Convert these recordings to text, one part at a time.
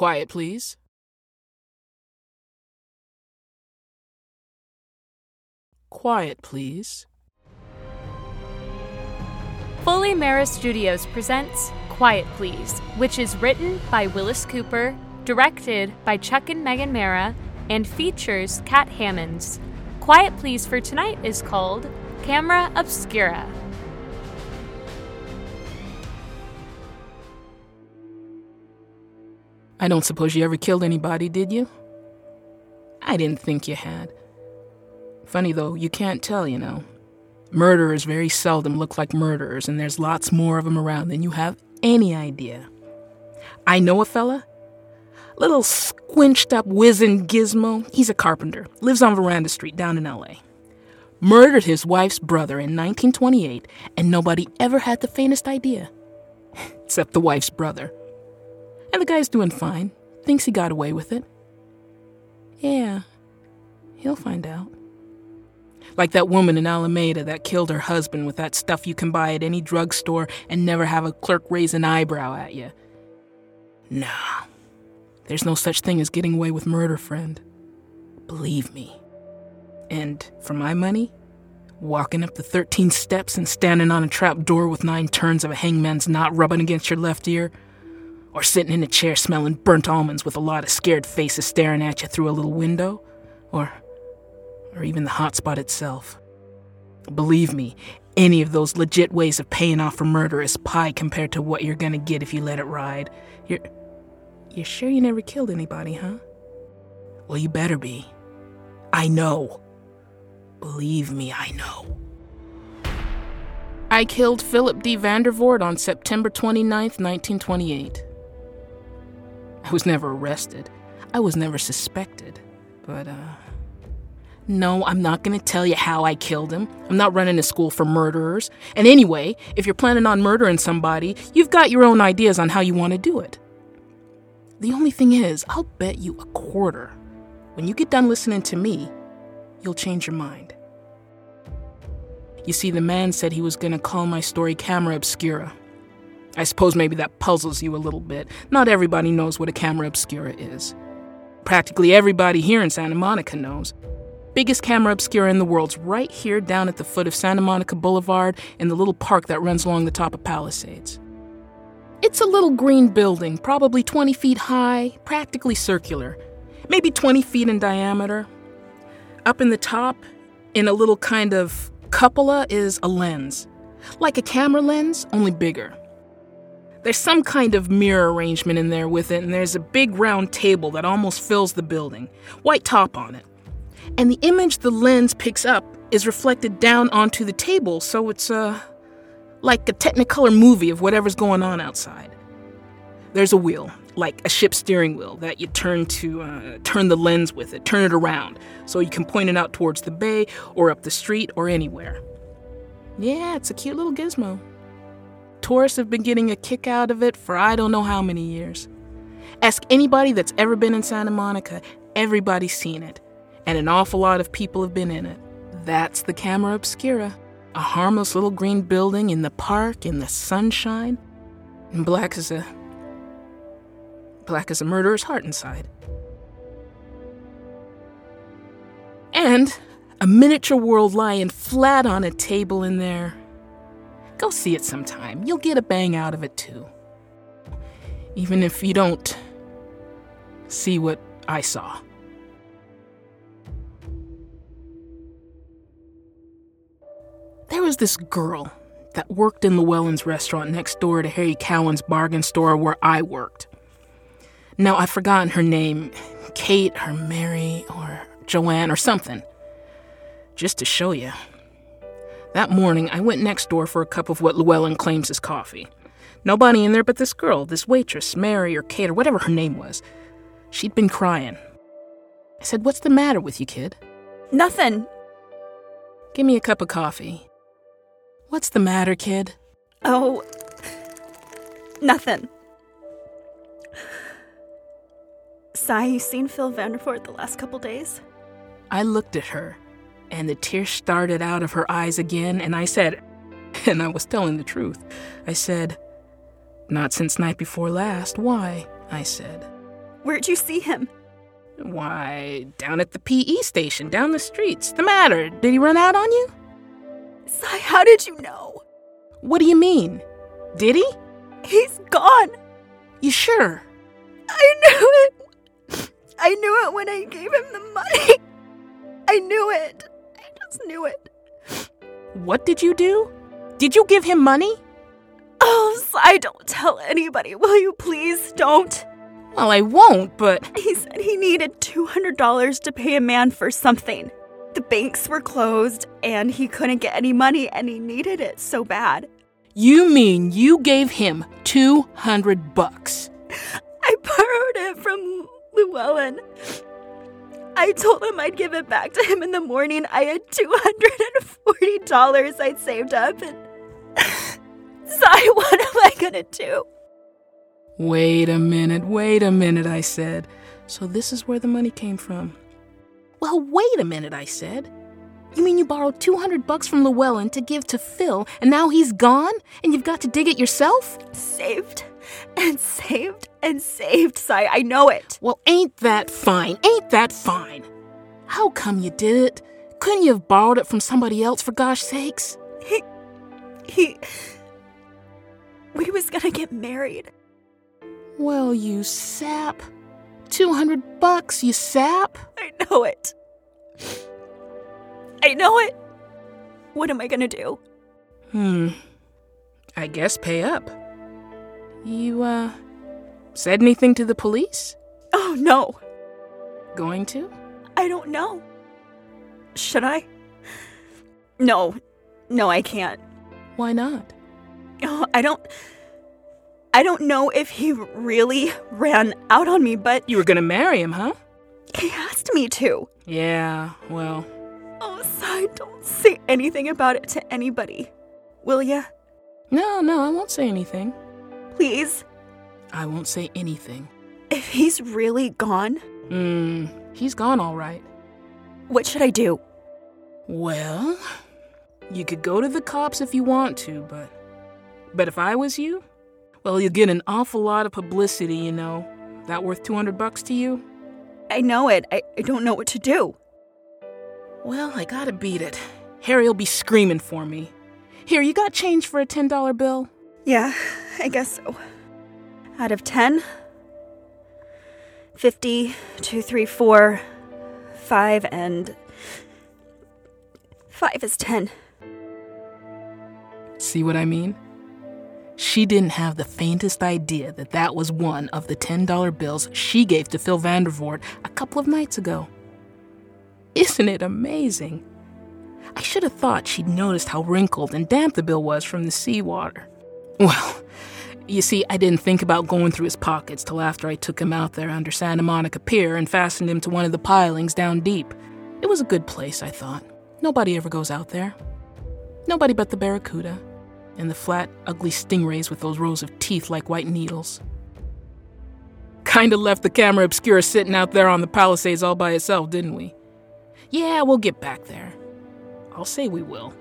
Quiet, please. Quiet, please. Foley Mara Studios presents Quiet Please, which is written by Willis Cooper, directed by Chuck and Megan Mara, and features Kat Hammonds. Quiet Please for tonight is called Camera Obscura. I don't suppose you ever killed anybody, did you? I didn't think you had. Funny though, you can't tell, you know. Murderers very seldom look like murderers, and there's lots more of them around than you have any idea. I know a fella. Little squinched up wizened gizmo. He's a carpenter, lives on Veranda Street down in LA. Murdered his wife's brother in 1928, and nobody ever had the faintest idea. Except the wife's brother. And the guy's doing fine. Thinks he got away with it. Yeah, he'll find out. Like that woman in Alameda that killed her husband with that stuff you can buy at any drugstore and never have a clerk raise an eyebrow at you. Nah, there's no such thing as getting away with murder, friend. Believe me. And for my money, walking up the 13 steps and standing on a trap door with nine turns of a hangman's knot rubbing against your left ear, or sitting in a chair smelling burnt almonds with a lot of scared faces staring at you through a little window, or or even the hotspot itself. Believe me, any of those legit ways of paying off for murder is pie compared to what you're gonna get if you let it ride. You're you're sure you never killed anybody, huh? Well, you better be. I know. Believe me, I know. I killed Philip D. Vandervoort on September 29, 1928. I was never arrested. I was never suspected. But, uh. No, I'm not gonna tell you how I killed him. I'm not running a school for murderers. And anyway, if you're planning on murdering somebody, you've got your own ideas on how you want to do it. The only thing is, I'll bet you a quarter. When you get done listening to me, you'll change your mind. You see, the man said he was gonna call my story Camera Obscura. I suppose maybe that puzzles you a little bit. Not everybody knows what a camera obscura is. Practically everybody here in Santa Monica knows. Biggest camera obscura in the world's right here down at the foot of Santa Monica Boulevard in the little park that runs along the top of Palisades. It's a little green building, probably 20 feet high, practically circular, maybe 20 feet in diameter. Up in the top, in a little kind of cupola, is a lens. Like a camera lens, only bigger. There's some kind of mirror arrangement in there with it, and there's a big round table that almost fills the building, white top on it. And the image the lens picks up is reflected down onto the table, so it's uh, like a Technicolor movie of whatever's going on outside. There's a wheel, like a ship steering wheel, that you turn to uh, turn the lens with it, turn it around, so you can point it out towards the bay or up the street or anywhere. Yeah, it's a cute little gizmo. Tourists have been getting a kick out of it for I don't know how many years. Ask anybody that's ever been in Santa Monica, everybody's seen it, and an awful lot of people have been in it. That's the Camera Obscura, a harmless little green building in the park in the sunshine, and black as a black as a murderer's heart inside. And a miniature world lying flat on a table in there. Go see it sometime. You'll get a bang out of it too. Even if you don't see what I saw. There was this girl that worked in Llewellyn's restaurant next door to Harry Cowan's bargain store where I worked. Now, I've forgotten her name Kate or Mary or Joanne or something. Just to show you. That morning, I went next door for a cup of what Llewellyn claims is coffee. Nobody in there but this girl, this waitress, Mary or Kate or whatever her name was. She'd been crying. I said, What's the matter with you, kid? Nothing. Give me a cup of coffee. What's the matter, kid? Oh, nothing. Sai, you seen Phil Vandervoort the last couple days? I looked at her, and the tears started out of her eyes again, and I said, and I was telling the truth. I said, Not since night before last. Why? I said. Where'd you see him? Why, down at the PE station, down the streets. The matter? Did he run out on you? Sai, how did you know? What do you mean? Did he? He's gone. You sure? I knew it. I knew it when I gave him the money. I knew it. I just knew it. What did you do? Did you give him money? Oh, Sai, don't tell anybody, will you please? Don't. Well, I won't, but. He said he needed $200 to pay a man for something. The banks were closed and he couldn't get any money and he needed it so bad. You mean you gave him 200 bucks? I borrowed it from Llewellyn. I told him I'd give it back to him in the morning. I had $240 I'd saved up and. Sai, what am I gonna do? Wait a minute, wait a minute, I said. So this is where the money came from. Well, wait a minute, I said. You mean you borrowed 200 bucks from Llewellyn to give to Phil, and now he's gone, and you've got to dig it yourself? Saved and saved and saved, Sai. I know it. Well, ain't that fine? Ain't that fine? How come you did it? Couldn't you have borrowed it from somebody else, for gosh sakes? He. He. We was gonna get married. Well, you sap. 200 bucks, you sap. I know it. I know it. What am I gonna do? Hmm. I guess pay up. You, uh, said anything to the police? Oh no. Going to? I don't know. Should I? No. No, I can't. Why not? Oh, I don't. I don't know if he really ran out on me, but You were gonna marry him, huh? he asked me to. Yeah, well, Oh, Sai, don't say anything about it to anybody. Will ya? no, no, I won't say anything. Please? I won't say anything. If he's really gone, Hmm, he's gone all right. what should I do? Well, you could go to the cops if you want to, but. But if I was you, well, you'll get an awful lot of publicity, you know. That worth 200 bucks to you? I know it. I, I don't know what to do. Well, I gotta beat it. Harry'll be screaming for me. Here, you got change for a $10 bill? Yeah, I guess so. Out of 10, 50, 2, 3, 4, 5, and 5 is 10. See what I mean? She didn't have the faintest idea that that was one of the $10 bills she gave to Phil Vandervoort a couple of nights ago. Isn't it amazing? I should have thought she'd noticed how wrinkled and damp the bill was from the seawater. Well, you see, I didn't think about going through his pockets till after I took him out there under Santa Monica Pier and fastened him to one of the pilings down deep. It was a good place, I thought. Nobody ever goes out there. Nobody but the barracuda and the flat, ugly stingrays with those rows of teeth like white needles. Kinda left the camera obscura sitting out there on the Palisades all by itself, didn't we? Yeah, we'll get back there. I'll say we will.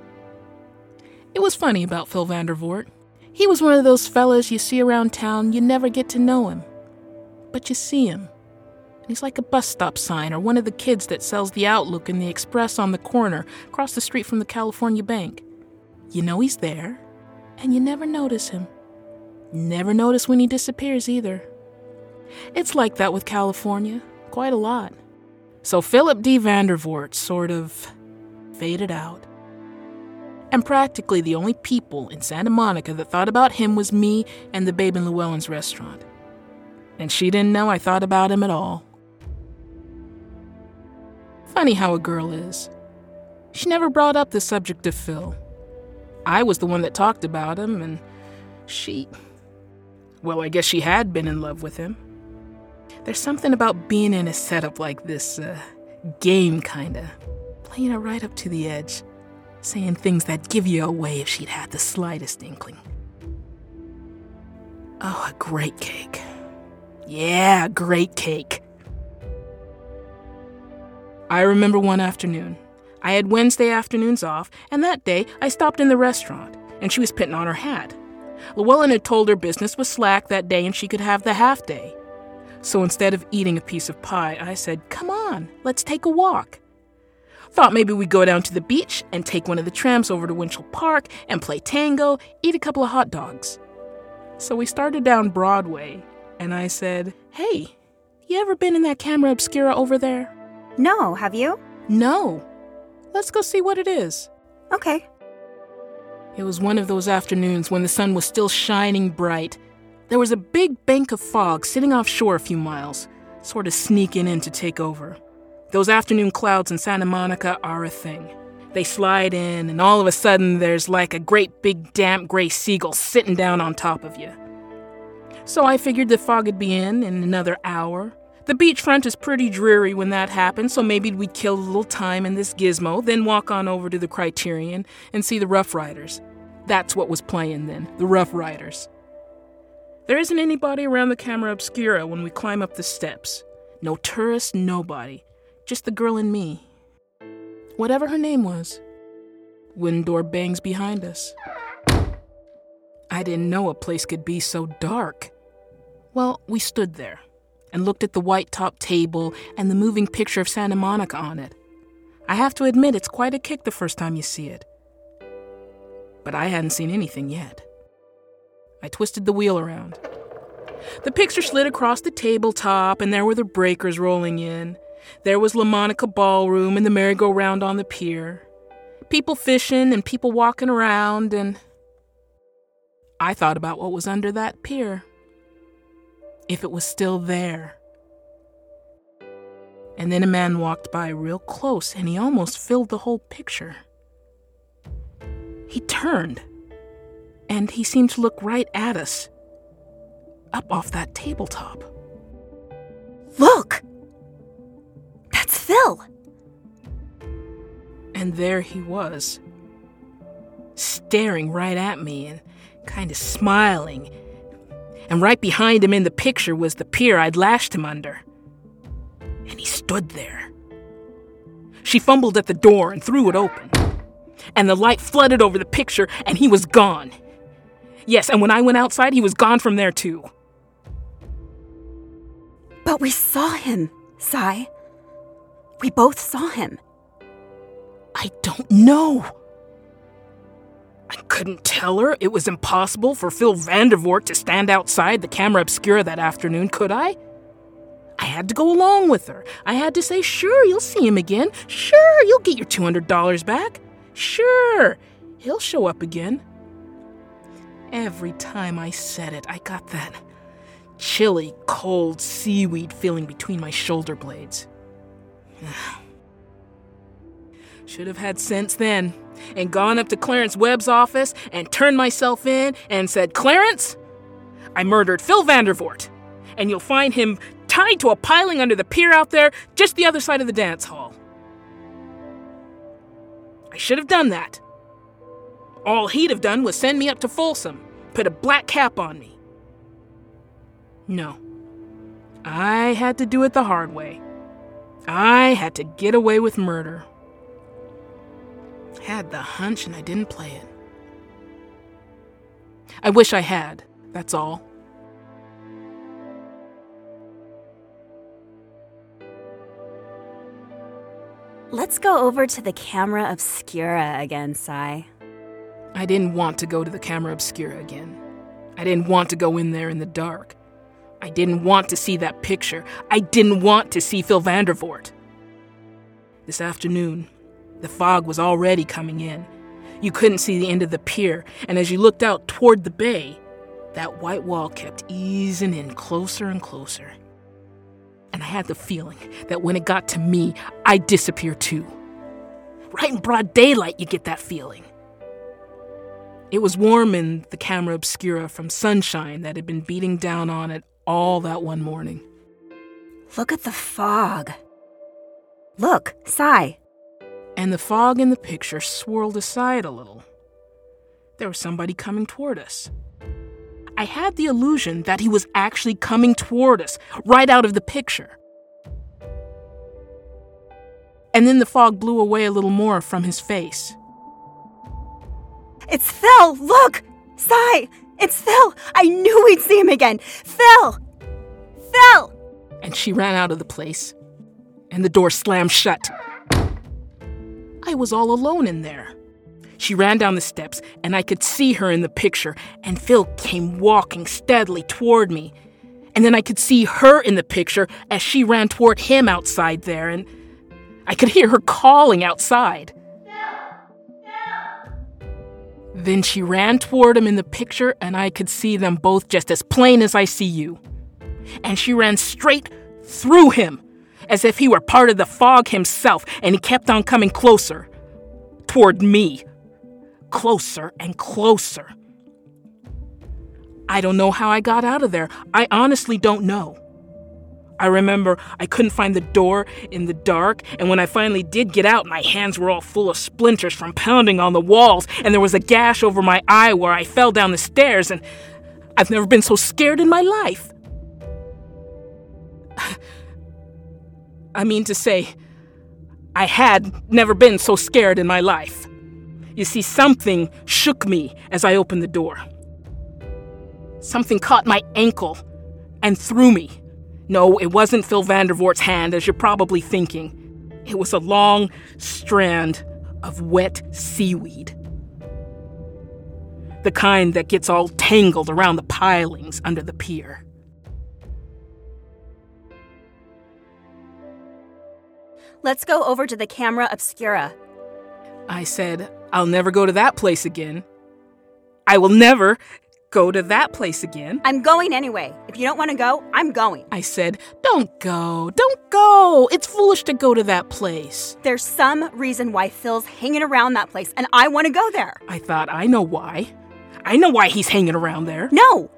It was funny about Phil Vandervoort. He was one of those fellas you see around town, you never get to know him. But you see him. He's like a bus stop sign or one of the kids that sells the Outlook and the Express on the corner across the street from the California Bank. You know he's there, and you never notice him. Never notice when he disappears either. It's like that with California, quite a lot. So Philip D. Vandervoort sort of faded out. And practically the only people in Santa Monica that thought about him was me and the babe in Llewellyn's restaurant. And she didn't know I thought about him at all. Funny how a girl is. She never brought up the subject of Phil. I was the one that talked about him, and she. Well, I guess she had been in love with him. There's something about being in a setup like this, uh, game kinda. Playing it right up to the edge. Saying things that'd give you away if she'd had the slightest inkling. Oh, a great cake. Yeah, a great cake. I remember one afternoon. I had Wednesday afternoons off, and that day I stopped in the restaurant, and she was putting on her hat. Llewellyn had told her business was slack that day and she could have the half day. So instead of eating a piece of pie, I said, Come on, let's take a walk. Thought maybe we'd go down to the beach and take one of the trams over to Winchell Park and play tango, eat a couple of hot dogs. So we started down Broadway, and I said, Hey, you ever been in that camera obscura over there? No, have you? No. Let's go see what it is. Okay. It was one of those afternoons when the sun was still shining bright. There was a big bank of fog sitting offshore a few miles, sort of sneaking in to take over. Those afternoon clouds in Santa Monica are a thing. They slide in, and all of a sudden, there's like a great big damp gray seagull sitting down on top of you. So I figured the fog would be in in another hour. The beachfront is pretty dreary when that happens, so maybe we'd kill a little time in this gizmo, then walk on over to the Criterion and see the Rough Riders. That's what was playing then, the Rough Riders. There isn't anybody around the camera obscura when we climb up the steps. No tourists, nobody. Just the girl and me. Whatever her name was. Wind door bangs behind us. I didn't know a place could be so dark. Well, we stood there and looked at the white top table and the moving picture of Santa Monica on it. I have to admit, it's quite a kick the first time you see it. But I hadn't seen anything yet. I twisted the wheel around. The picture slid across the tabletop, and there were the breakers rolling in. There was La Monica Ballroom and the merry-go-round on the pier. People fishing and people walking around, and I thought about what was under that pier. If it was still there. And then a man walked by real close, and he almost filled the whole picture. He turned, and he seemed to look right at us, up off that tabletop. Look! And there he was, staring right at me and kind of smiling. And right behind him in the picture was the pier I'd lashed him under. And he stood there. She fumbled at the door and threw it open. And the light flooded over the picture, and he was gone. Yes, and when I went outside, he was gone from there too. But we saw him, Sai. We both saw him. I don't know. I couldn't tell her it was impossible for Phil Vandervoort to stand outside the camera obscura that afternoon, could I? I had to go along with her. I had to say, sure, you'll see him again. Sure, you'll get your $200 back. Sure, he'll show up again. Every time I said it, I got that chilly, cold seaweed feeling between my shoulder blades. Should have had sense then and gone up to Clarence Webb's office and turned myself in and said, Clarence, I murdered Phil Vandervoort, and you'll find him tied to a piling under the pier out there just the other side of the dance hall. I should have done that. All he'd have done was send me up to Folsom, put a black cap on me. No. I had to do it the hard way. I had to get away with murder. Had the hunch and I didn't play it. I wish I had, that's all. Let's go over to the camera obscura again, Sai. I didn't want to go to the camera obscura again. I didn't want to go in there in the dark. I didn't want to see that picture. I didn't want to see Phil Vandervoort. This afternoon, the fog was already coming in. You couldn't see the end of the pier, and as you looked out toward the bay, that white wall kept easing in closer and closer. And I had the feeling that when it got to me, I'd disappear too. Right in broad daylight, you get that feeling. It was warm in the camera obscura from sunshine that had been beating down on it all that one morning. Look at the fog. Look, Sai. And the fog in the picture swirled aside a little. There was somebody coming toward us. I had the illusion that he was actually coming toward us, right out of the picture. And then the fog blew away a little more from his face. It's Phil! Look! Sai! It's Phil! I knew we'd see him again! Phil! Phil! And she ran out of the place, and the door slammed shut. I was all alone in there. She ran down the steps, and I could see her in the picture, and Phil came walking steadily toward me. And then I could see her in the picture as she ran toward him outside there, and I could hear her calling outside. Then she ran toward him in the picture, and I could see them both just as plain as I see you. And she ran straight through him, as if he were part of the fog himself, and he kept on coming closer toward me. Closer and closer. I don't know how I got out of there. I honestly don't know. I remember I couldn't find the door in the dark, and when I finally did get out, my hands were all full of splinters from pounding on the walls, and there was a gash over my eye where I fell down the stairs, and I've never been so scared in my life. I mean to say, I had never been so scared in my life. You see, something shook me as I opened the door. Something caught my ankle and threw me. No, it wasn't Phil Vandervoort's hand, as you're probably thinking. It was a long strand of wet seaweed. The kind that gets all tangled around the pilings under the pier. Let's go over to the camera obscura. I said, I'll never go to that place again. I will never go to that place again. I'm going anyway. If you don't want to go, I'm going. I said, Don't go, don't go. It's foolish to go to that place. There's some reason why Phil's hanging around that place, and I want to go there. I thought, I know why. I know why he's hanging around there. No!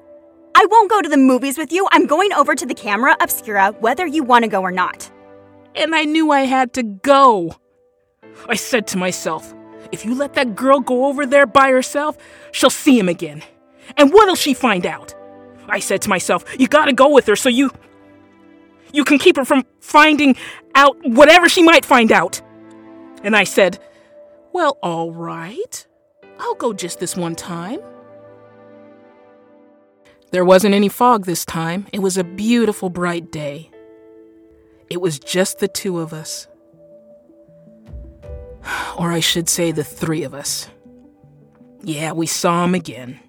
I won't go to the movies with you. I'm going over to the camera obscura, whether you want to go or not. And I knew I had to go. I said to myself, if you let that girl go over there by herself, she'll see him again. And what'll she find out? I said to myself, you gotta go with her so you. You can keep her from finding out whatever she might find out. And I said, well, all right. I'll go just this one time. There wasn't any fog this time. It was a beautiful, bright day. It was just the two of us. Or I should say, the three of us. Yeah, we saw him again.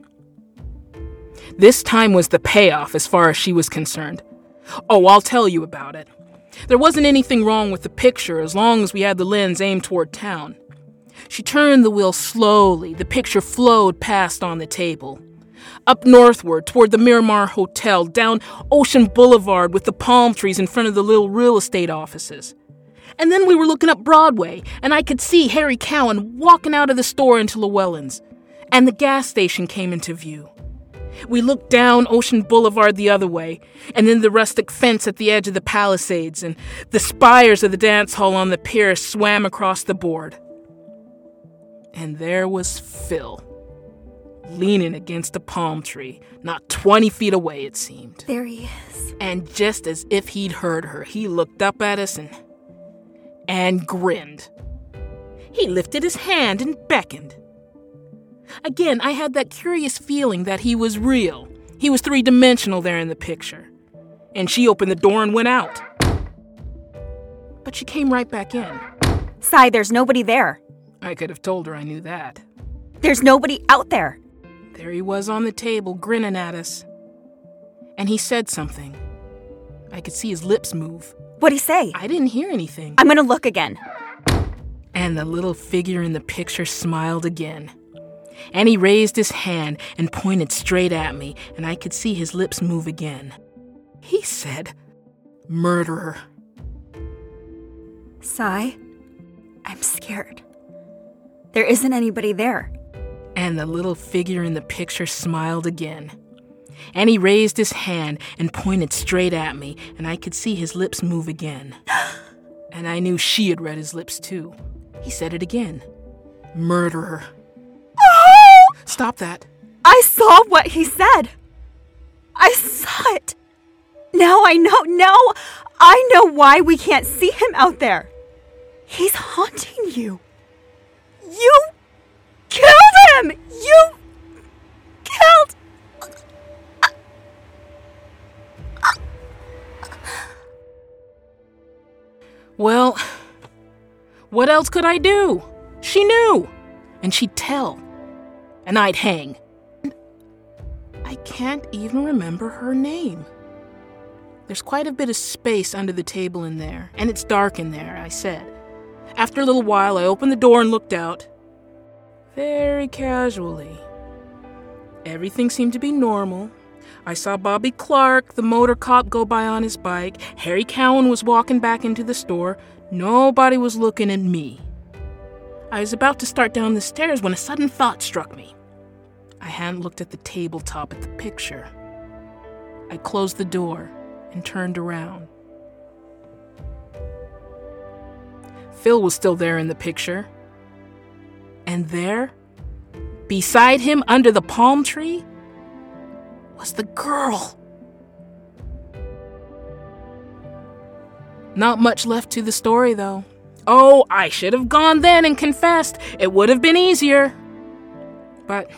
This time was the payoff as far as she was concerned. Oh, I'll tell you about it. There wasn't anything wrong with the picture as long as we had the lens aimed toward town. She turned the wheel slowly. The picture flowed past on the table. Up northward toward the Miramar Hotel, down Ocean Boulevard with the palm trees in front of the little real estate offices. And then we were looking up Broadway, and I could see Harry Cowan walking out of the store into Llewellyn's. And the gas station came into view. We looked down Ocean Boulevard the other way, and then the rustic fence at the edge of the Palisades, and the spires of the dance hall on the pier swam across the board. And there was Phil, leaning against a palm tree, not 20 feet away, it seemed. There he is. And just as if he'd heard her, he looked up at us and. and grinned. He lifted his hand and beckoned. Again, I had that curious feeling that he was real. He was three dimensional there in the picture. And she opened the door and went out. But she came right back in. Sai, there's nobody there. I could have told her I knew that. There's nobody out there. There he was on the table, grinning at us. And he said something. I could see his lips move. What'd he say? I didn't hear anything. I'm gonna look again. And the little figure in the picture smiled again. And he raised his hand and pointed straight at me, and I could see his lips move again. He said, Murderer. Sai, I'm scared. There isn't anybody there. And the little figure in the picture smiled again. And he raised his hand and pointed straight at me, and I could see his lips move again. and I knew she had read his lips too. He said it again Murderer. Stop that. I saw what he said. I saw it. Now I know. Now I know why we can't see him out there. He's haunting you. You killed him. You killed. Well, what else could I do? She knew, and she'd tell, and I'd hang. I can't even remember her name. There's quite a bit of space under the table in there, and it's dark in there, I said. After a little while, I opened the door and looked out. Very casually. Everything seemed to be normal. I saw Bobby Clark, the motor cop, go by on his bike. Harry Cowan was walking back into the store. Nobody was looking at me. I was about to start down the stairs when a sudden thought struck me. I hadn't looked at the tabletop at the picture. I closed the door and turned around. Phil was still there in the picture. And there, beside him under the palm tree, was the girl. Not much left to the story, though. Oh, I should have gone then and confessed. It would have been easier. But,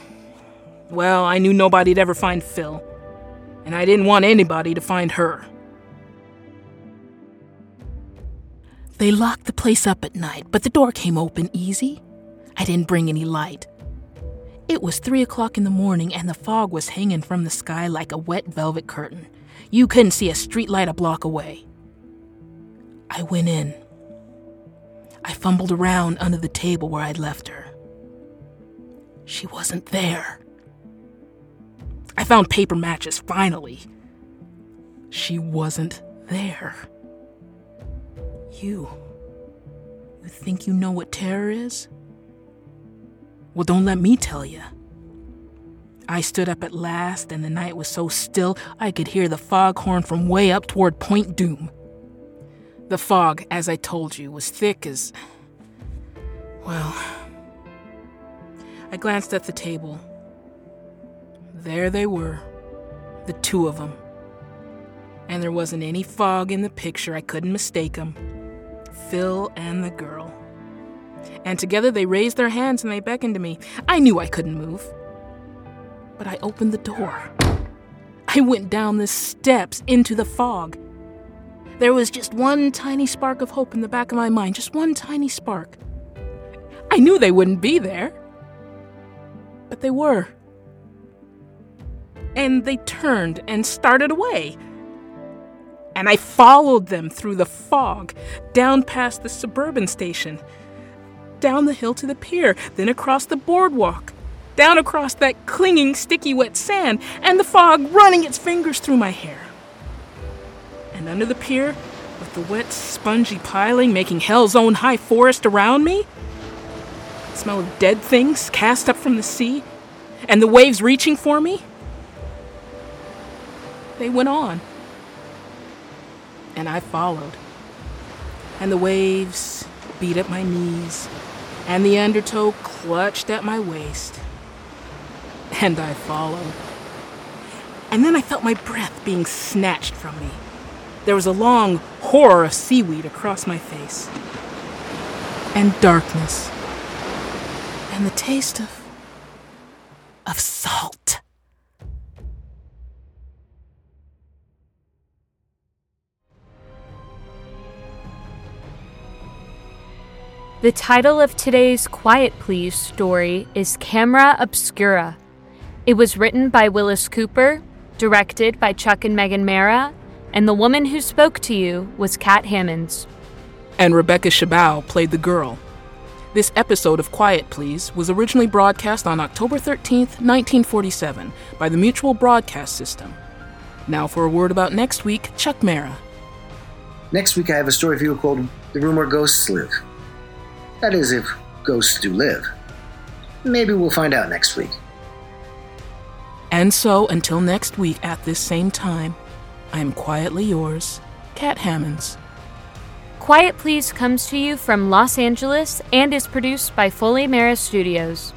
well, I knew nobody'd ever find Phil, and I didn't want anybody to find her. They locked the place up at night, but the door came open easy. I didn't bring any light. It was three o'clock in the morning, and the fog was hanging from the sky like a wet velvet curtain. You couldn't see a street light a block away. I went in. I fumbled around under the table where I'd left her. She wasn't there. I found paper matches finally. She wasn't there. You. You think you know what terror is? Well, don't let me tell you. I stood up at last, and the night was so still I could hear the foghorn from way up toward Point Dume. The fog, as I told you, was thick as. Well. I glanced at the table. There they were, the two of them. And there wasn't any fog in the picture, I couldn't mistake them. Phil and the girl and together they raised their hands and they beckoned to me. I knew I couldn't move. But I opened the door. I went down the steps into the fog. There was just one tiny spark of hope in the back of my mind, just one tiny spark. I knew they wouldn't be there. But they were. And they turned and started away. And I followed them through the fog, down past the suburban station down the hill to the pier, then across the boardwalk, down across that clinging, sticky, wet sand, and the fog running its fingers through my hair. And under the pier, with the wet, spongy piling making hell's own high forest around me, the smell of dead things cast up from the sea, and the waves reaching for me, they went on. And I followed. And the waves beat at my knees, and the undertow clutched at my waist. And I followed. And then I felt my breath being snatched from me. There was a long horror of seaweed across my face. And darkness. And the taste of. of salt. The title of today's Quiet Please story is Camera Obscura. It was written by Willis Cooper, directed by Chuck and Megan Mara, and the woman who spoke to you was Kat Hammonds. And Rebecca Shabao played the girl. This episode of Quiet Please was originally broadcast on October 13th, 1947, by the Mutual Broadcast System. Now for a word about next week, Chuck Mara. Next week, I have a story for you called The Room Where Ghosts Live. That is, if ghosts do live. Maybe we'll find out next week. And so, until next week at this same time, I am quietly yours, Kat Hammonds. Quiet Please comes to you from Los Angeles and is produced by Foley Mara Studios.